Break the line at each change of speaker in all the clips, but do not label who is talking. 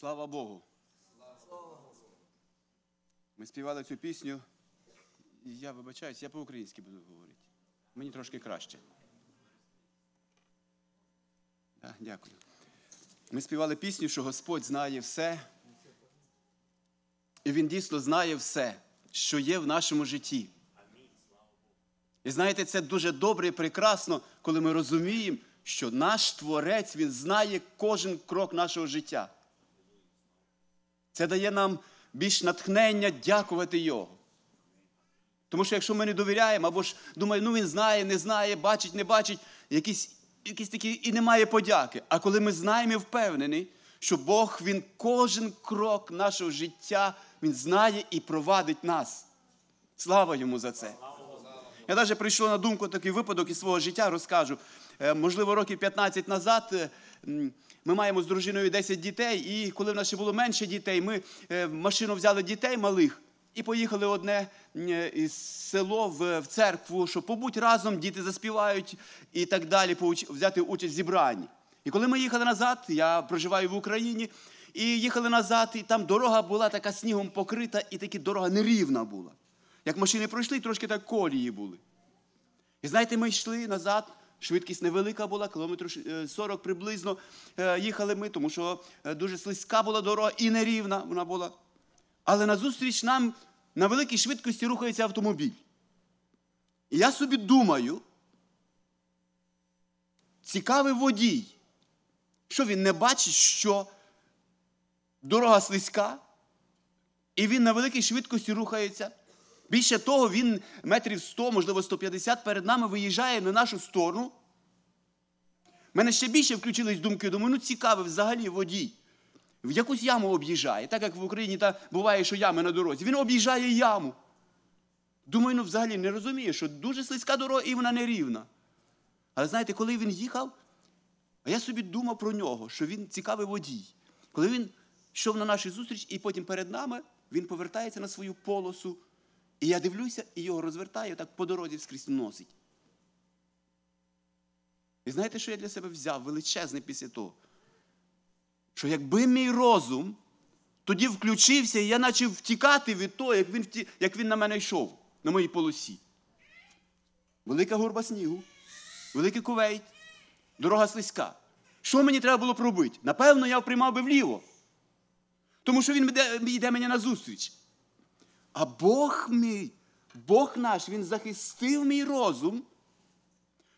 Слава Богу. Ми співали цю пісню. Я вибачаюсь, я по-українськи буду говорити. Мені трошки краще. Так, дякую. Ми співали пісню, що Господь знає все. І Він дійсно знає все, що є в нашому житті. І знаєте, це дуже добре і прекрасно, коли ми розуміємо, що наш Творець Він знає кожен крок нашого життя. Це дає нам більш натхнення дякувати Його. Тому що якщо ми не довіряємо, або ж думаємо, ну він знає, не знає, бачить, не бачить, якісь, якісь такі і немає подяки. А коли ми знаємо і впевнені, що Бог Він кожен крок нашого життя Він знає і провадить нас. Слава йому за це. Я навіть прийшов на думку такий випадок із свого життя, розкажу. Е, Можливо, років 15 назад е, ми маємо з дружиною 10 дітей, і коли в нас ще було менше дітей, ми е, в машину взяли дітей малих і поїхали одне е, із село в, в церкву, щоб побудь разом, діти заспівають і так далі, взяти участь в зібранні. І коли ми їхали назад, я проживаю в Україні, і їхали назад, і там дорога була така снігом покрита, і таки дорога нерівна була. Як машини пройшли, трошки так колії були. І знаєте, ми йшли назад, швидкість невелика була, кілометрів е, 40 приблизно е, їхали ми, тому що е, дуже слизька була дорога і нерівна вона була. Але назустріч нам на великій швидкості рухається автомобіль. І я собі думаю, цікавий водій, що він не бачить, що дорога слизька, і він на великій швидкості рухається. Більше того, він метрів 100, можливо, 150 перед нами виїжджає на нашу сторону. У мене ще більше включились думки, думаю, ну цікавий взагалі водій. В якусь яму об'їжджає, так як в Україні та буває, що ями на дорозі. Він об'їжджає яму. Думаю, ну взагалі не розуміє, що дуже слизька дорога і вона нерівна. Але знаєте, коли він їхав, а я собі думав про нього, що він цікавий водій. Коли він йшов на нашу зустріч, і потім перед нами він повертається на свою полосу. І я дивлюся і його розвертаю, так по дорозі вскрізь носить. І знаєте, що я для себе взяв величезне після того? Що якби мій розум тоді включився, і я почав втікати від того, як він, вті... як він на мене йшов, на моїй полосі. Велика горба снігу, великий кувейт, дорога слизька. Що мені треба було б робити? Напевно, я приймав би вліво. Тому що він йде, йде мені назустріч. А Бог мій, Бог наш, Він захистив мій розум,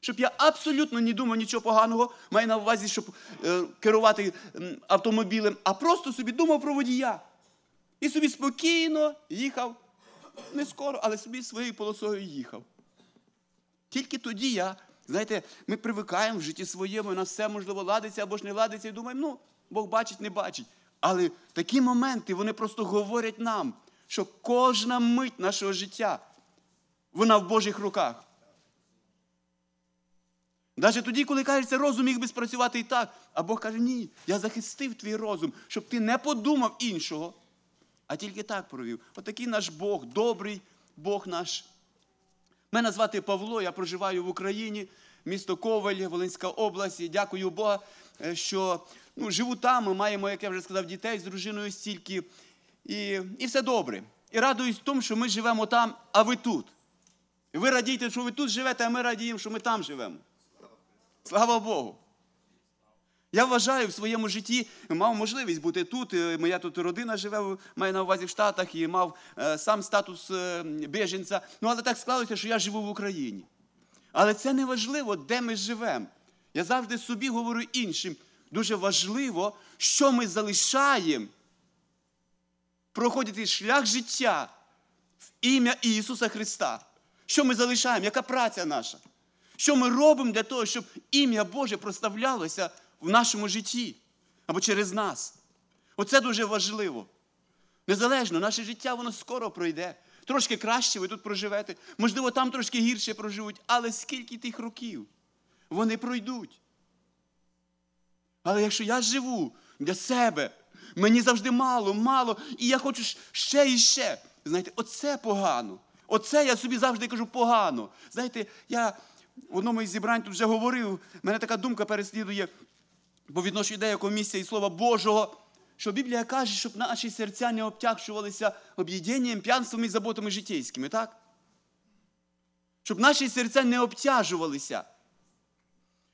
щоб я абсолютно не думав нічого поганого, маю на увазі, щоб е, керувати автомобілем, а просто собі думав про водія. І собі спокійно їхав, не скоро, але собі своєю полосою їхав. Тільки тоді я, знаєте, ми привикаємо в житті своєму, на все можливо ладиться або ж не ладиться, і думаємо, ну, Бог бачить, не бачить. Але такі моменти, вони просто говорять нам, що кожна мить нашого життя, вона в Божих руках. Навіть тоді, коли кажеться, розум міг би спрацювати і так, а Бог каже, ні, я захистив твій розум, щоб ти не подумав іншого, а тільки так провів. Отакий наш Бог, добрий Бог наш. Мене звати Павло, я проживаю в Україні, місто Коваль, Волинська область. І дякую Бога, е, що ну, живу там. Ми маємо, як я вже сказав, дітей з дружиною стільки. І, і все добре. І радуюсь в тому, що ми живемо там, а ви тут. І ви радієте, що ви тут живете, а ми радіємо, що ми там живемо. Слава Богу! Я вважаю в своєму житті, мав можливість бути тут. е, Моя тут родина живе, маю на увазі в Штатах і мав е, сам статус е, біженця. Ну, але так склалося, що я живу в Україні. Але це не важливо, де ми живемо. Я завжди собі говорю іншим. Дуже важливо, що ми залишаємо проходити шлях життя в ім'я Ісуса Христа. Що ми залишаємо? Яка праця наша? Що ми робимо для того, щоб ім'я Боже проставлялося в нашому житті або через нас? Оце дуже важливо. Незалежно, наше життя воно скоро пройде. Трошки краще ви тут проживете. Можливо, там трошки гірше проживуть, але скільки тих років вони пройдуть. Але якщо я живу для себе, мені завжди мало, мало, і я хочу ще і ще. Знаєте, оце погано. Оце я собі завжди кажу погано. Знаєте, я в одному із зібрань тут вже говорив, мене така думка переслідує по відношенню деякого місця і Слова Божого. що Біблія каже, щоб наші серця не обтягчувалися об'єднанням, п'янством і заботами житейськими, так? Щоб наші серця не обтяжувалися.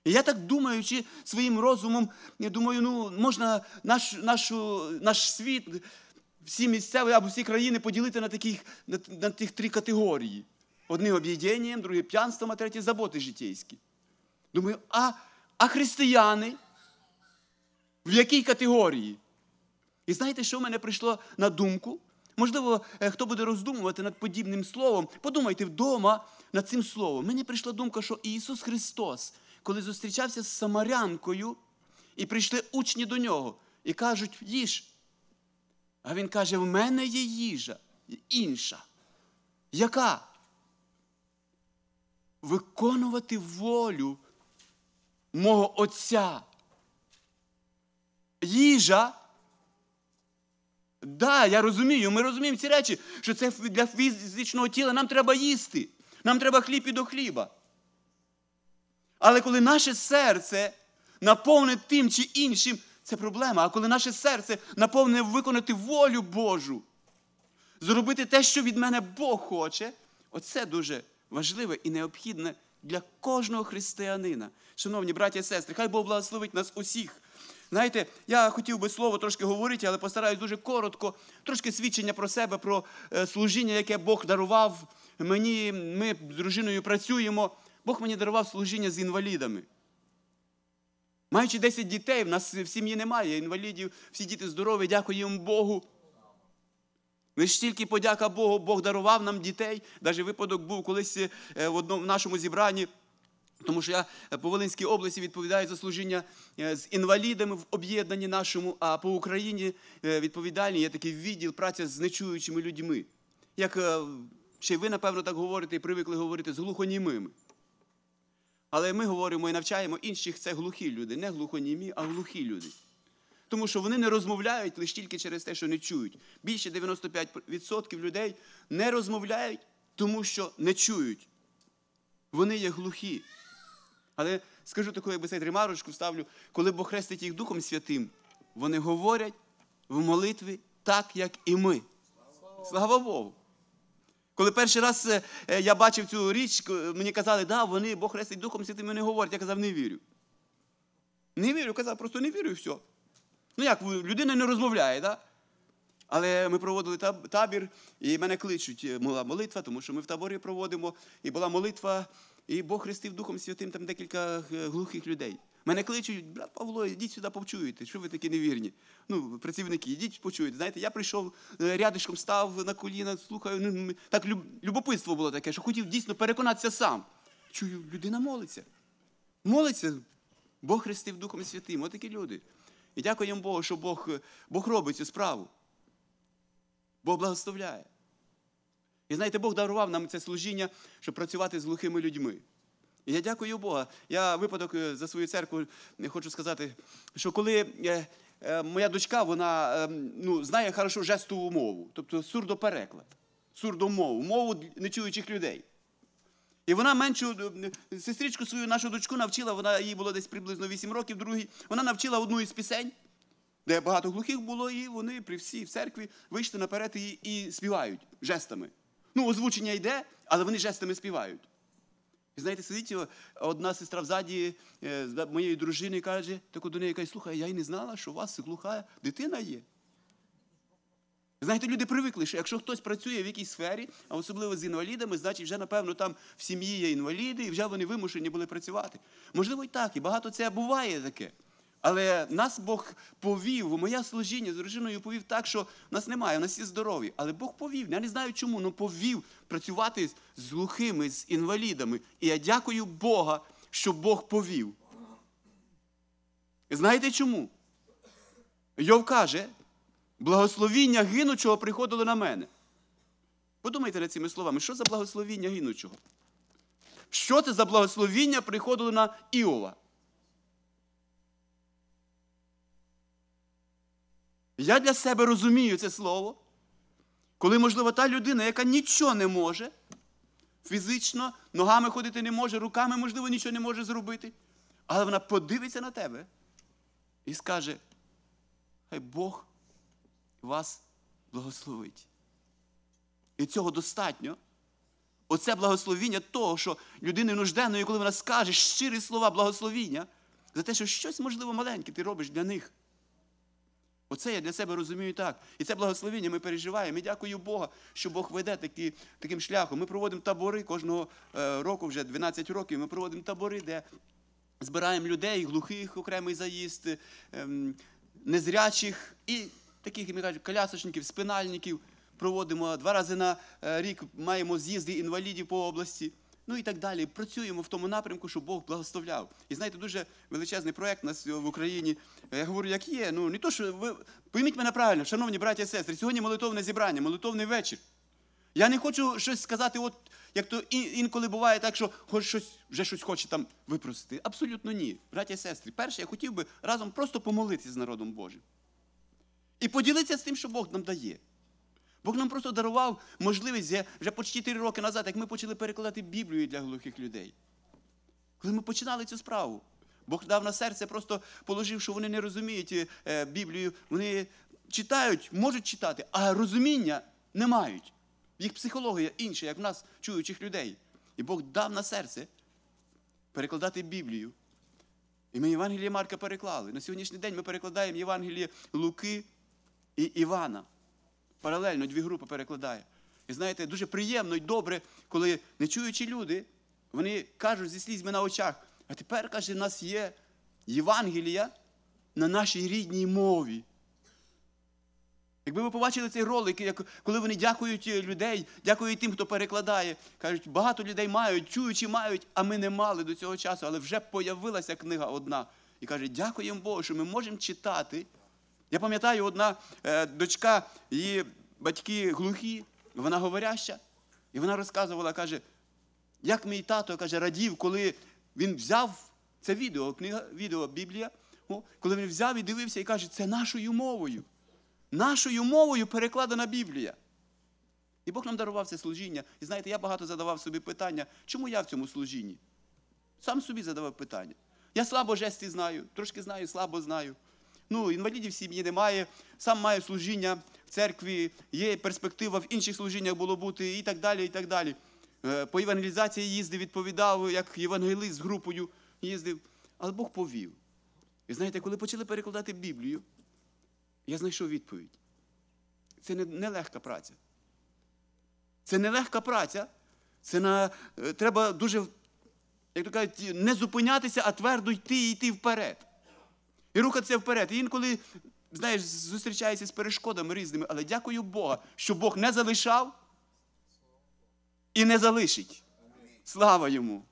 І я так думаючи своїм розумом, я думаю, ну, можна наш, нашу, наш світ, всі місцеві або всі країни поділити на, таких, на, на тих три категорії. Одні об'єднанням, другі п'янством, а треті заботи житейські. Думаю, а, а християни в якій категорії? І знаєте, що в мене прийшло на думку? Можливо, е, хто буде роздумувати над подібним словом, подумайте вдома над цим словом. Мені прийшла думка, що Ісус Христос, коли зустрічався з Самарянкою, і прийшли учні до нього і кажуть, їж. А він каже: в мене є їжа інша. Яка? Виконувати волю мого Отця. Їжа. Да, я розумію, ми розуміємо ці речі, що це для фізичного тіла нам треба їсти. Нам треба хліб і до хліба. Але коли наше серце наповне тим чи іншим, це проблема. А коли наше серце наповне виконати волю Божу, зробити те, що від мене Бог хоче, оце дуже важливе і необхідне для кожного християнина. Шановні браті і сестри, хай Бог благословить нас усіх. Знаєте, я хотів би слово трошки говорити, але постараюсь дуже коротко, трошки свідчення про себе, про е, служіння, яке Бог дарував мені. Ми з дружиною працюємо. Бог мені дарував служіння з інвалідами. Маючи 10 дітей, в нас в сім'ї немає інвалідів, всі діти здорові, дякуємо Богу. Лише тільки подяка Богу, Бог дарував нам дітей. Навіть випадок був колись е, в одному в нашому зібранні. Тому що я по Волинській області відповідаю за служіння е, з інвалідами в об'єднанні нашому, а по Україні е, відповідальний є такий відділ праця з нечуючими людьми. Як е, ще ви, напевно, так говорите і привикли говорити з глухонімими. Але ми говоримо і навчаємо інших це глухі люди, не глухонімі, а глухі люди. Тому що вони не розмовляють лише тільки через те, що не чують. Більше 95% людей не розмовляють, тому що не чують. Вони є глухі. Але скажу таку, якби цей ремарочку вставлю, коли Бог хрестить їх Духом Святим, вони говорять в молитві так, як і ми. Слава Богу. Коли перший раз е, я бачив цю річ, мені казали, да, вони Бог хрестить Духом Святим, вони говорять. Я казав, не вірю. Не вірю, казав, просто не вірю і все. Ну як, людина не розмовляє, да? Але ми проводили табір, і мене кличуть, була молитва, тому що ми в таборі проводимо, і була молитва, і Бог хрестив Духом Святим там декілька глухих людей. Мене кличуть, брат Павло, йдіть сюди, почуєте, що ви такі невірні. Ну, працівники, йдіть почуєте. Знаєте, я прийшов рядишком, став на коліна, слухаю. Ну, так любопитство було таке, що хотів дійсно переконатися сам. Чую, людина молиться. Молиться, Бог хрестив Духом Святим. Отакі люди. І дякуємо Богу, що Бог, Бог робить цю справу. Бог благословляє. І знаєте, Бог дарував нам це служіння, щоб працювати з глухими людьми. І я дякую Бога. Я випадок за свою церкву хочу сказати, що коли моя дочка, вона ну, знає хорошо жестову мову, тобто сурдопереклад, сурдомову, мову нечуючих людей. І вона меншу сестричку свою нашу дочку навчила, вона їй було десь приблизно 8 років, другий, вона навчила одну із пісень, де багато глухих було, і вони при всій в церкві вийшли наперед і, і співають жестами. Ну, озвучення йде, але вони жестами співають. І знаєте, сидить одна сестра взаді моєї дружини каже, таку до неї каже, слухай, я й не знала, що у вас глуха дитина є. Знаєте, люди привикли, що якщо хтось працює в якійсь сфері, а особливо з інвалідами, значить вже, напевно, там в сім'ї є інваліди, і вже вони вимушені були працювати. Можливо, і так, і багато це буває таке. Але нас Бог повів, моє служіння з дружиною повів так, що нас немає, у нас є здорові. Але Бог повів. Я не знаю чому, але повів працювати з глухими, з інвалідами. І я дякую Бога, що Бог повів. Знаєте чому? Йов каже, благословіння гинучого приходило на мене. Подумайте над цими словами, що за благословіння гинучого? Що це за благословіння приходило на Іова? Я для себе розумію це слово, коли, можливо, та людина, яка нічого не може, фізично, ногами ходити не може, руками, можливо, нічого не може зробити, але вона подивиться на тебе і скаже, хай Бог вас благословить. І цього достатньо. Оце благословіння того, що людини нужденної, коли вона скаже щирі слова благословіння, за те, що щось, можливо, маленьке ти робиш для них. Оце я для себе розумію так. І це благословіння ми переживаємо. І дякую Богу, що Бог веде такі, таким шляхом. Ми проводимо табори кожного е, року, вже 12 років. Ми проводимо табори, де збираємо людей, глухих окремий заїзд, ем, незрячих і таких, як ми кажуть, колясочників, спинальників. Проводимо два рази на е, рік, маємо з'їзди інвалідів по області. Ну і так далі. Працюємо в тому напрямку, щоб Бог благословляв. І знаєте, дуже величезний проєкт у нас в Україні. Я говорю, як є. Ну не то, що ви пойміть мене правильно, шановні браті і сестри, сьогодні молитовне зібрання, молитовний вечір. Я не хочу щось сказати, от як то інколи буває так, що хоч щось, вже щось хоче там випросити. Абсолютно ні. Браті і сестри, перше, я хотів би разом просто помолитися з народом Божим. І поділитися з тим, що Бог нам дає. Бог нам просто дарував можливість вже почти 4 роки назад, як ми почали перекладати Біблію для глухих людей. Коли ми починали цю справу, Бог дав на серце, просто положив, що вони не розуміють е, Біблію, вони читають, можуть читати, а розуміння не мають. Їх психологія інша, як в нас чуючих людей. І Бог дав на серце перекладати Біблію. І ми Євангеліє Марка переклали. На сьогоднішній день ми перекладаємо Євангеліє Луки і Івана. Паралельно дві групи перекладає. І знаєте, дуже приємно і добре, коли нечуючі люди, вони кажуть зі слізьми на очах, а тепер, каже, в нас є Євангелія на нашій рідній мові. Якби ви побачили цей ролик, як, коли вони дякують людей, дякують тим, хто перекладає. Кажуть, багато людей мають, чуючі мають, а ми не мали до цього часу, але вже появилася книга одна. І каже, дякуємо Богу, що ми можемо читати. Я пам'ятаю, одна е, дочка, її батьки глухі, вона говоряща, і вона розказувала, каже, як мій тато каже, радів, коли він взяв це відео, книга, відео Біблія, коли він взяв і дивився і каже, це нашою мовою. Нашою мовою перекладена Біблія. І Бог нам дарував це служіння. І знаєте, я багато задавав собі питання, чому я в цьому служінні? Сам собі задавав питання. Я слабо жесті знаю, трошки знаю, слабо знаю. Ну, інвалідів в сім'ї немає, сам маю служіння в церкві, є перспектива в інших служіннях було бути і так далі. і так далі. Е, По евангелізації їздив, відповідав, як євангелист з групою їздив. Але Бог повів. І знаєте, коли почали перекладати Біблію, я знайшов відповідь. Це не, не праця. Це не легка праця. Це на, е, треба дуже, як то кажуть, не зупинятися, а твердо йти і йти вперед. І рухатися вперед. І інколи, знаєш, зустрічаєшся з перешкодами різними, але дякую Бога, що Бог не залишав і не залишить. Слава йому!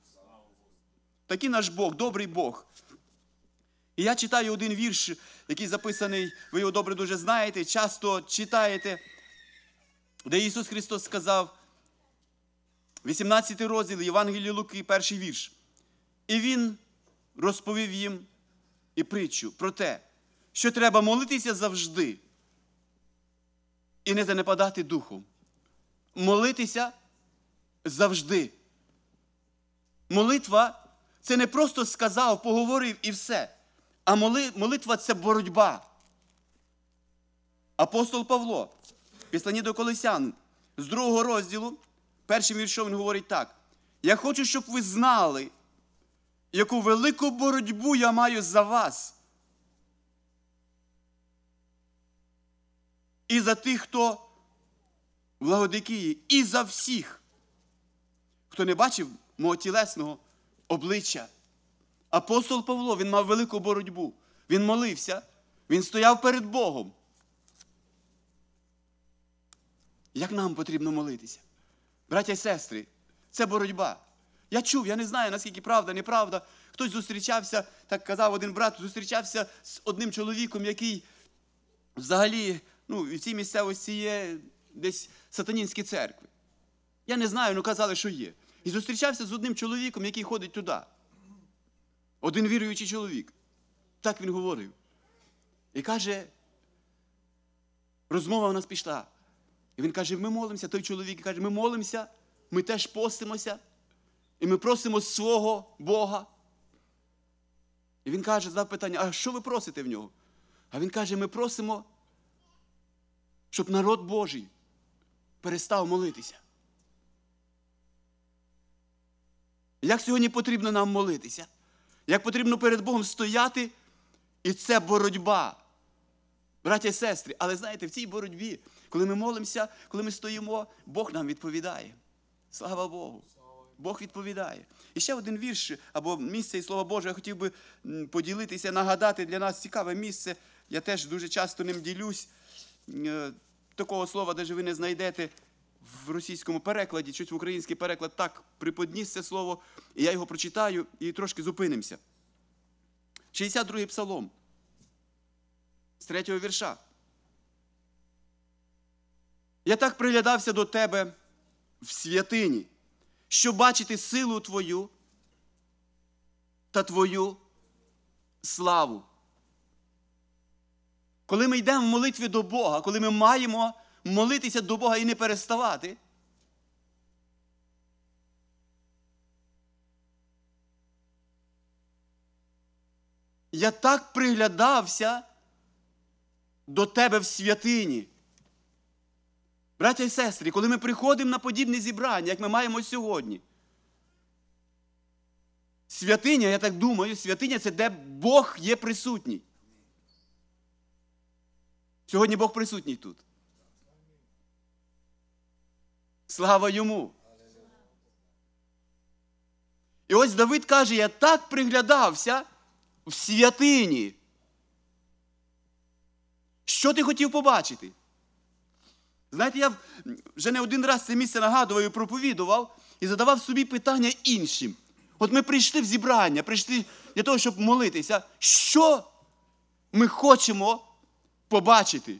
Такий наш Бог, добрий Бог. І я читаю один вірш, який записаний, ви його добре дуже знаєте, часто читаєте, де Ісус Христос сказав, 18 розділ Євангелії Луки, перший вірш. І Він розповів їм і притчу про те, що треба молитися завжди і не занепадати духом. Молитися завжди. Молитва це не просто сказав, поговорив і все. А моли- молитва це боротьба. Апостол Павло, в післанні до Колесян, з другого розділу, першим віршом він говорить так: Я хочу, щоб ви знали, яку велику боротьбу я маю за вас. І за тих, хто в Лагодикії, і за всіх, хто не бачив мого тілесного обличчя. Апостол Павло, він мав велику боротьбу. Він молився, він стояв перед Богом. Як нам потрібно молитися? Браття і сестри, це боротьба. Я чув, я не знаю, наскільки правда, неправда. Хтось зустрічався, так казав один брат, зустрічався з одним чоловіком, який взагалі ну, в цій місцевості є десь сатанінські церкви. Я не знаю, але казали, що є. І зустрічався з одним чоловіком, який ходить туди. Один віруючий чоловік. Так він говорив. І каже, розмова у нас пішла. І він каже, ми молимося, той чоловік каже, ми молимося, ми теж постимося, і ми просимо свого Бога. І він каже, задав питання, а що ви просите в нього? А він каже, ми просимо, щоб народ Божий перестав молитися. Як сьогодні потрібно нам молитися? Як потрібно перед Богом стояти, і це боротьба. Браття і сестри, але знаєте, в цій боротьбі, коли ми молимося, коли ми стоїмо, Бог нам відповідає. Слава Богу. Бог відповідає. І ще один вірш або місце і Слово Боже, я хотів би поділитися, нагадати для нас цікаве місце. Я теж дуже часто ним ділюсь. Е, Такого слова, де ви не знайдете в російському перекладі, щось в український переклад так приподніс це слово, і я його прочитаю і трошки зупинимося. 62-й псалом з третього вірша. Я так приглядався до тебе в святині, щоб бачити силу Твою та Твою славу. Коли ми йдемо в молитві до Бога, коли ми маємо молитися до Бога і не переставати, я так приглядався до тебе в святині. Браття і сестри, коли ми приходимо на подібне зібрання, як ми маємо сьогодні, святиня, я так думаю, святиня це де Бог є присутній. Сьогодні Бог присутній тут. Слава йому. І ось Давид каже: я так приглядався в святині. Що ти хотів побачити? Знаєте, я вже не один раз це місце нагадував і проповідував і задавав собі питання іншим. От ми прийшли в зібрання, прийшли для того, щоб молитися. Що ми хочемо побачити?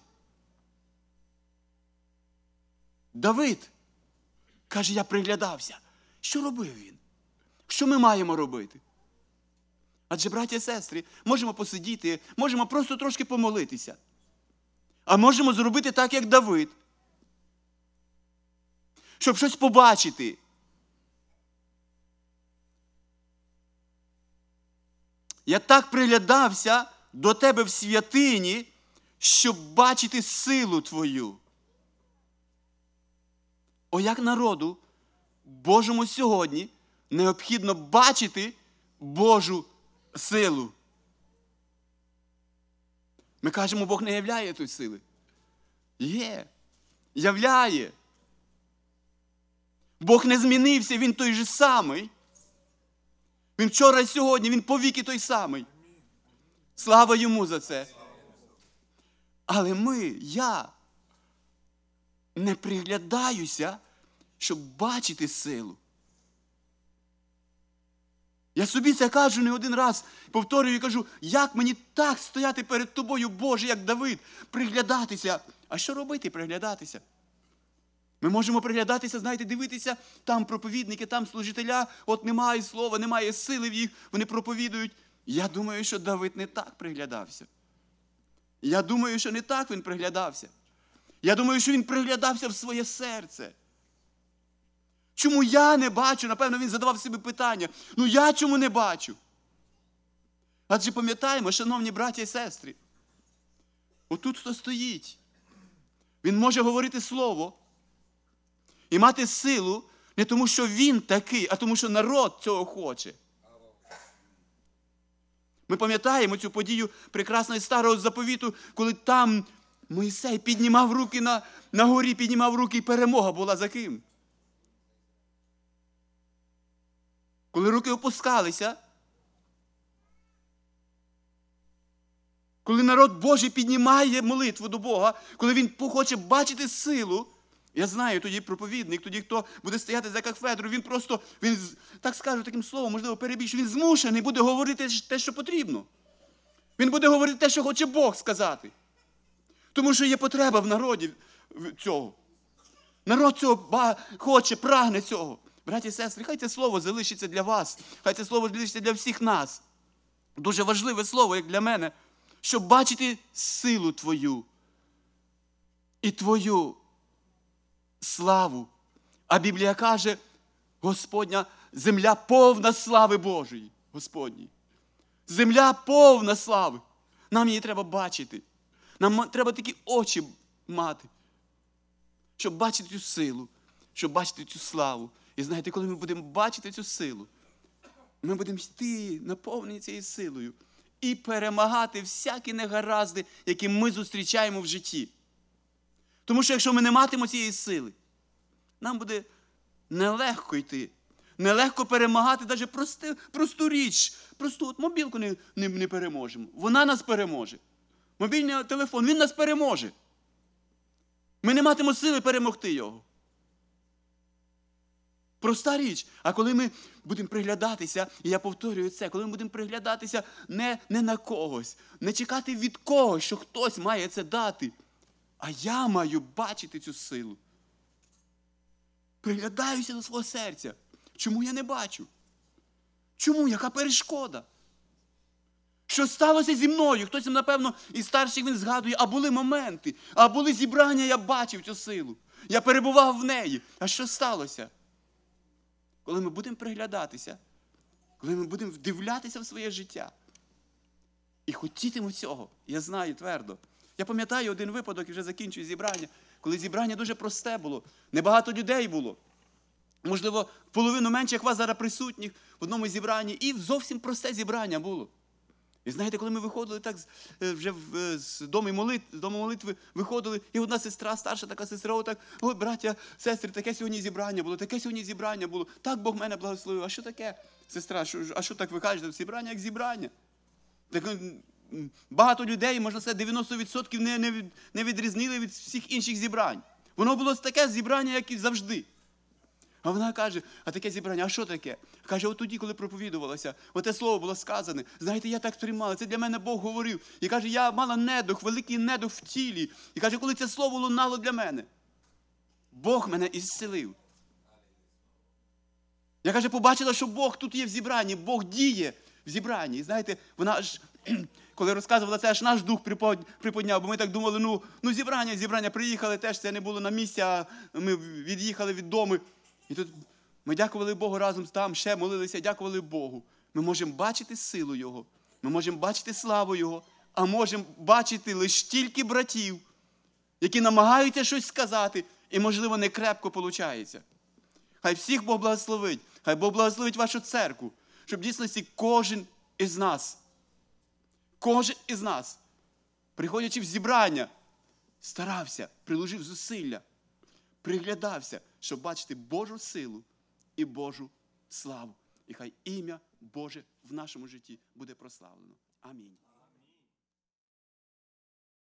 Давид каже, я приглядався. Що робив він? Що ми маємо робити? Адже, браття і сестри, можемо посидіти, можемо просто трошки помолитися. А можемо зробити так, як Давид. Щоб щось побачити. Я так приглядався до тебе в святині, щоб бачити силу твою. О, як народу Божому сьогодні необхідно бачити Божу силу. Ми кажемо, Бог не являє тої сили. Є, являє. Бог не змінився, Він той же самий. Він вчора і сьогодні, Він повіки той самий. Слава йому за це. Але ми, я не приглядаюся, щоб бачити силу. Я собі це кажу не один раз, повторюю і кажу, як мені так стояти перед тобою, Боже, як Давид, приглядатися. А що робити, приглядатися? Ми можемо приглядатися, знаєте, дивитися, там проповідники, там служителя, от немає слова, немає сили в їх, вони проповідують. Я думаю, що Давид не так приглядався. Я думаю, що не так він приглядався. Я думаю, що він приглядався в своє серце. Чому я не бачу? Напевно, він задавав собі питання. Ну я чому не бачу? Адже пам'ятаємо, шановні браті і сестри, отут хто стоїть, він може говорити слово і мати силу не тому, що він такий, а тому, що народ цього хоче. Ми пам'ятаємо цю подію прекрасного старого заповіту, коли там Моїсей піднімав руки на, на горі, піднімав руки, і перемога була за ким? Коли руки опускалися, коли народ Божий піднімає молитву до Бога, коли він хоче бачити силу, я знаю, тоді проповідник, тоді хто буде стояти за кафедру, він просто, він так скажу таким словом, можливо, перебільшує, він змушений буде говорити те, що потрібно. Він буде говорити те, що хоче Бог сказати. Тому що є потреба в народі цього. Народ цього хоче, прагне цього. Браті і сестри, хай це слово залишиться для вас, хай це слово залишиться для всіх нас. Дуже важливе слово, як для мене, щоб бачити силу Твою і Твою славу. А Біблія каже, Господня, земля повна слави Божої. Господній. Земля повна слави. Нам її треба бачити. Нам треба такі очі мати. щоб бачити цю силу, щоб бачити цю славу. І знаєте, коли ми будемо бачити цю силу, ми будемо йти наповнені цією силою і перемагати всякі негаразди, які ми зустрічаємо в житті. Тому що якщо ми не матимемо цієї сили, нам буде нелегко йти, нелегко перемагати навіть прости, просту річ, просту от мобілку не, не, не переможемо. Вона нас переможе. Мобільний телефон, він нас переможе. Ми не матимемо сили перемогти його. Проста річ. А коли ми будемо приглядатися, і я повторюю це, коли ми будемо приглядатися не, не на когось, не чекати від когось, що хтось має це дати, а я маю бачити цю силу. Приглядаюся до свого серця. Чому я не бачу? Чому? Яка перешкода? Що сталося зі мною? Хтось, напевно, із старших він згадує, а були моменти, а були зібрання, я бачив цю силу. Я перебував в неї. А що сталося? Коли ми будемо приглядатися, коли ми будемо вдивлятися в своє життя і хотітимемо цього, я знаю твердо. Я пам'ятаю один випадок і вже закінчую зібрання, коли зібрання дуже просте було, небагато людей було. Можливо, половину менше, як вас зараз присутніх в одному зібранні, і зовсім просте зібрання було. І знаєте, коли ми виходили так е, вже е, з дому молитви, з дому молитви виходили, і одна сестра, старша така сестра, отак, ой, браття, сестри, таке сьогодні зібрання було, таке сьогодні зібрання було. Так Бог мене благословив. А що таке, сестра? А що так ви кажете? Зібрання як зібрання. Так, м, багато людей, можна сказати, 90% не, не, не відрізнили від всіх інших зібрань. Воно було таке зібрання, як і завжди. А вона каже, а таке зібрання, а що таке? Каже, от тоді, коли проповідувалося, оте слово було сказане. Знаєте, я так сприймала, це для мене Бог говорив. І каже, я мала недух, великий недух в тілі. І каже, коли це слово лунало для мене, Бог мене ісцелив. Я каже, побачила, що Бог тут є в зібранні, Бог діє в зібранні. І знаєте, вона аж, коли розказувала це, аж наш дух приподняв, бо ми так думали, ну, ну зібрання, зібрання, приїхали теж, це не було на місці, а ми від'їхали від дому. І тут ми дякували Богу разом там, ще молилися, дякували Богу. Ми можемо бачити силу Його, ми можемо бачити славу Його, а можемо бачити лише тільки братів, які намагаються щось сказати, і, можливо, не крепко виходить. Хай всіх Бог благословить, хай Бог благословить вашу церкву, щоб в дійсності кожен із нас, кожен із нас, приходячи в зібрання, старався, приложив зусилля, приглядався, щоб бачити Божу силу і Божу славу. І хай ім'я Боже в нашому житті буде прославлено. Амінь.